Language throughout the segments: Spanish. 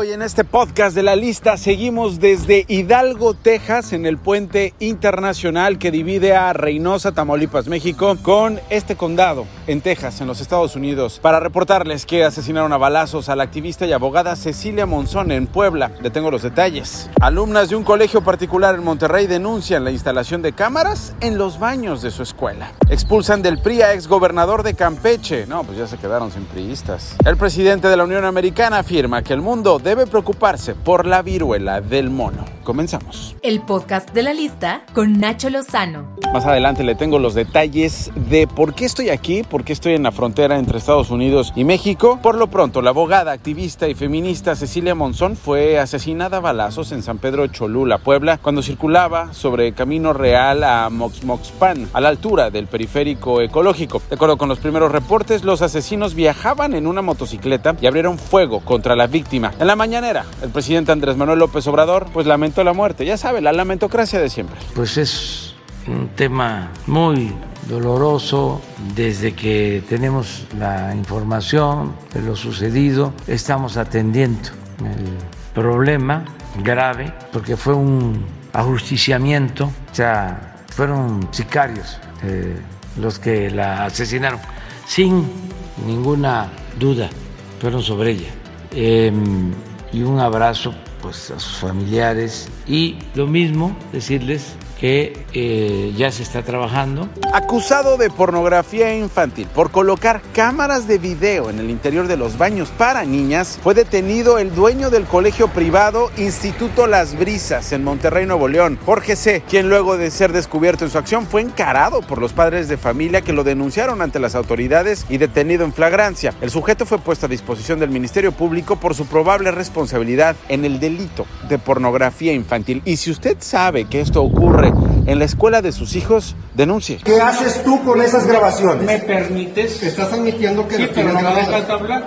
Hoy en este podcast de la lista seguimos desde Hidalgo, Texas, en el puente internacional que divide a Reynosa, Tamaulipas, México, con este condado en Texas, en los Estados Unidos, para reportarles que asesinaron a balazos a la activista y abogada Cecilia Monzón en Puebla. Le tengo los detalles. Alumnas de un colegio particular en Monterrey denuncian la instalación de cámaras en los baños de su escuela. Expulsan del PRI a exgobernador de Campeche. No, pues ya se quedaron sin priistas. El presidente de la Unión Americana afirma que el mundo debe preocuparse por la viruela del mono. Comenzamos. El podcast de la lista con Nacho Lozano. Más adelante le tengo los detalles de por qué estoy aquí, por qué estoy en la frontera entre Estados Unidos y México. Por lo pronto, la abogada, activista y feminista Cecilia Monzón fue asesinada a balazos en San Pedro Cholula, Puebla, cuando circulaba sobre Camino Real a Moxmoxpan, a la altura del periférico ecológico. De acuerdo con los primeros reportes, los asesinos viajaban en una motocicleta y abrieron fuego contra la víctima. En la mañanera, el presidente Andrés Manuel López Obrador pues lamentó la muerte. Ya sabe, la lamentocracia de siempre. Pues es un tema muy doloroso desde que tenemos la información de lo sucedido. Estamos atendiendo el problema grave porque fue un ajusticiamiento, o sea, fueron sicarios eh, los que la asesinaron, sin ninguna duda, fueron sobre ella. Eh, y un abrazo pues, a sus familiares. Y lo mismo decirles que eh, ya se está trabajando. Acusado de pornografía infantil por colocar cámaras de video en el interior de los baños para niñas, fue detenido el dueño del colegio privado Instituto Las Brisas en Monterrey, Nuevo León, Jorge C., quien luego de ser descubierto en su acción fue encarado por los padres de familia que lo denunciaron ante las autoridades y detenido en flagrancia. El sujeto fue puesto a disposición del Ministerio Público por su probable responsabilidad en el delito de pornografía infantil. Y si usted sabe que esto ocurre en la escuela de sus hijos, denuncie. ¿Qué haces tú con esas grabaciones? ¿Me permites? Estás admitiendo que Sí, pero tienes no me dejas hablar.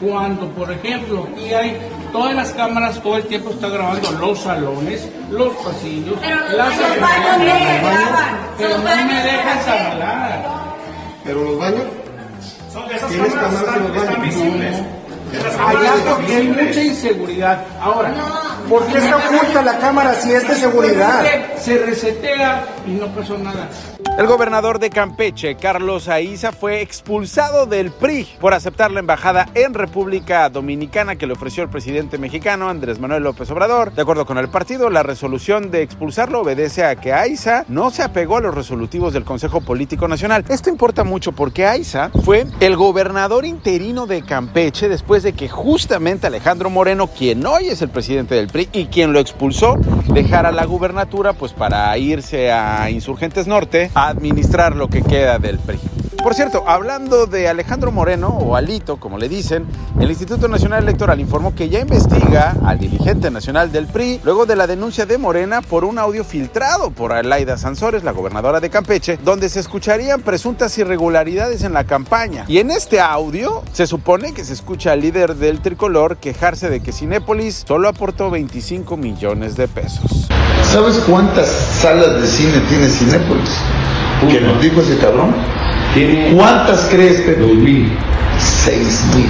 Cuando, por ejemplo, y hay todas las cámaras todo el tiempo está grabando los salones, los pasillos, las los baños no graban, pero no me dejas hablar. Pero los baños, tienes cámaras en los baños. Allá porque hay mucha inseguridad. Ahora, ¿Por qué se oculta la cámara si es de seguridad? Se resetea y no pasó nada. El gobernador de Campeche, Carlos Aiza, fue expulsado del PRI por aceptar la embajada en República Dominicana que le ofreció el presidente mexicano Andrés Manuel López Obrador. De acuerdo con el partido, la resolución de expulsarlo obedece a que Aiza no se apegó a los resolutivos del Consejo Político Nacional. Esto importa mucho porque Aiza fue el gobernador interino de Campeche después de que justamente Alejandro Moreno, quien hoy es el presidente del PRI y quien lo expulsó, dejara la gubernatura pues para irse a Insurgentes Norte a administrar lo que queda del PRI. Por cierto, hablando de Alejandro Moreno, o Alito, como le dicen, el Instituto Nacional Electoral informó que ya investiga al dirigente nacional del PRI luego de la denuncia de Morena por un audio filtrado por Alaida Sansores, la gobernadora de Campeche, donde se escucharían presuntas irregularidades en la campaña. Y en este audio se supone que se escucha al líder del tricolor quejarse de que Cinépolis solo aportó 25 millones de pesos. ¿Sabes cuántas salas de cine tiene Cinépolis? ¿Que nos dijo ese cabrón? Tiene ¿Cuántas crees, Pepe? 2000. Seis mil.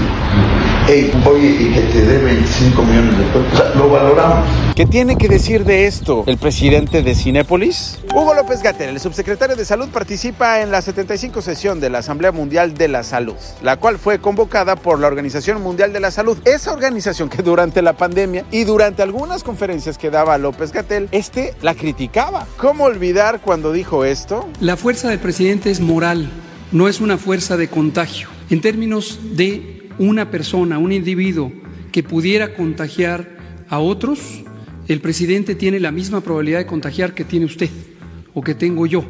Ey, oye, y que te dé 25 millones de pesos. O sea, lo valoramos. ¿Qué tiene que decir de esto el presidente de Cinépolis? Hugo López Gatel, el subsecretario de Salud, participa en la 75 sesión de la Asamblea Mundial de la Salud, la cual fue convocada por la Organización Mundial de la Salud. Esa organización que durante la pandemia y durante algunas conferencias que daba López Gatel, este la criticaba. ¿Cómo olvidar cuando dijo esto? La fuerza del presidente es moral, no es una fuerza de contagio. En términos de una persona, un individuo que pudiera contagiar a otros, el presidente tiene la misma probabilidad de contagiar que tiene usted o que tengo yo.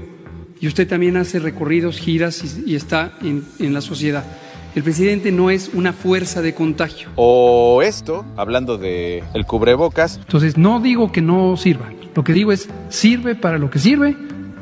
Y usted también hace recorridos, giras y, y está en, en la sociedad. El presidente no es una fuerza de contagio. O esto, hablando de el cubrebocas, Entonces no digo que no sirva. Lo que digo es sirve para lo que sirve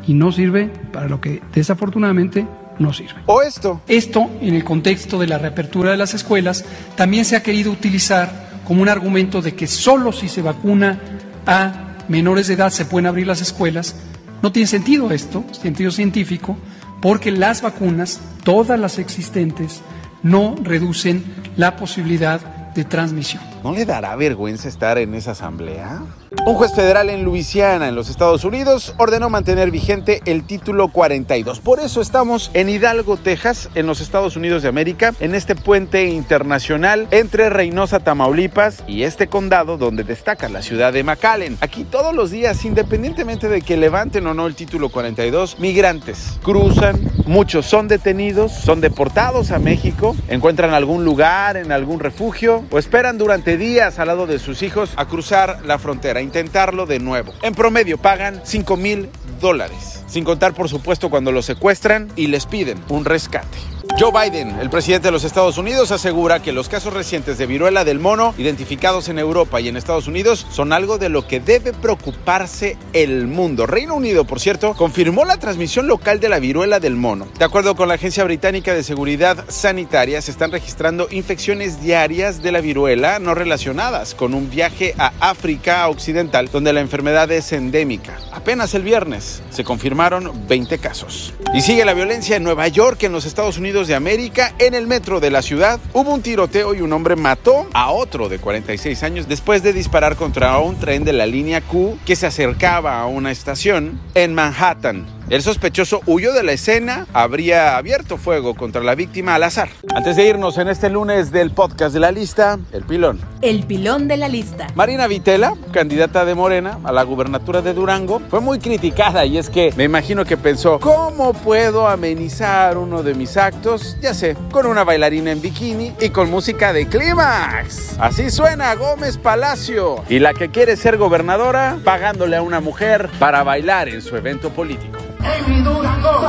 y no sirve para lo que desafortunadamente no sirve. o esto. Esto, en el contexto de la reapertura de las escuelas, también se ha querido utilizar como un argumento de que solo si se vacuna a menores de edad se pueden abrir las escuelas. No tiene sentido esto, sentido científico, porque las vacunas, todas las existentes, no reducen la posibilidad de de transmisión. ¿No le dará vergüenza estar en esa asamblea? Un juez federal en Luisiana, en los Estados Unidos, ordenó mantener vigente el título 42. Por eso estamos en Hidalgo, Texas, en los Estados Unidos de América, en este puente internacional entre Reynosa, Tamaulipas y este condado donde destaca la ciudad de McAllen. Aquí todos los días, independientemente de que levanten o no el título 42, migrantes cruzan, muchos son detenidos, son deportados a México, encuentran algún lugar, en algún refugio o esperan durante días al lado de sus hijos a cruzar la frontera intentarlo de nuevo. En promedio pagan 5 mil dólares, sin contar por supuesto cuando los secuestran y les piden un rescate. Joe Biden, el presidente de los Estados Unidos, asegura que los casos recientes de viruela del mono identificados en Europa y en Estados Unidos son algo de lo que debe preocuparse el mundo. Reino Unido, por cierto, confirmó la transmisión local de la viruela del mono. De acuerdo con la Agencia Británica de Seguridad Sanitaria, se están registrando infecciones diarias de la viruela no relacionadas con un viaje a África Occidental, donde la enfermedad es endémica. Apenas el viernes se confirmaron 20 casos. Y sigue la violencia en Nueva York, en los Estados Unidos de América, en el metro de la ciudad, hubo un tiroteo y un hombre mató a otro de 46 años después de disparar contra un tren de la línea Q que se acercaba a una estación en Manhattan. El sospechoso huyó de la escena, habría abierto fuego contra la víctima al azar. Antes de irnos en este lunes del podcast de la lista, el pilón. El pilón de la lista. Marina Vitela, candidata de Morena a la gubernatura de Durango, fue muy criticada y es que me imagino que pensó, ¿cómo puedo amenizar uno de mis actos? Ya sé, con una bailarina en bikini y con música de clímax. Así suena Gómez Palacio. Y la que quiere ser gobernadora, pagándole a una mujer para bailar en su evento político. En mi Durango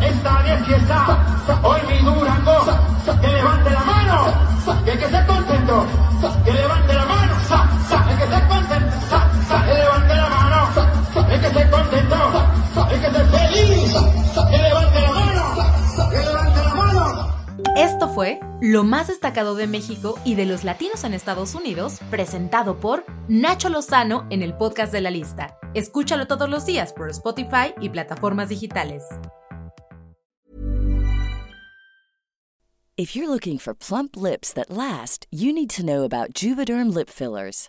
está de fiesta. Hoy mi Durango, que levante la mano, que que ser contento, lo más destacado de México y de los latinos en Estados Unidos, presentado por Nacho Lozano en el podcast de la lista. Escúchalo todos los días por Spotify y plataformas digitales. If you're looking for plump lips that last, you need to know about Juvederm lip fillers.